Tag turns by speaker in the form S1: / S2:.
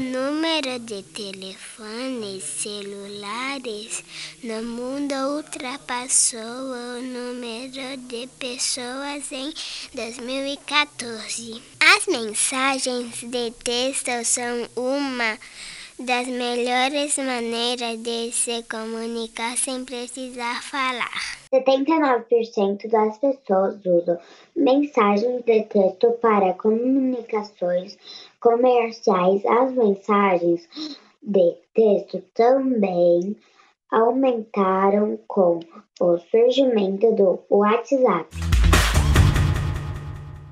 S1: número de telefones celulares no mundo ultrapassou o número de pessoas em 2014. As mensagens de texto são uma das melhores maneiras de se comunicar sem precisar falar.
S2: 79% das pessoas usam mensagens de texto para comunicações comerciais. As mensagens de texto também aumentaram com o surgimento do WhatsApp.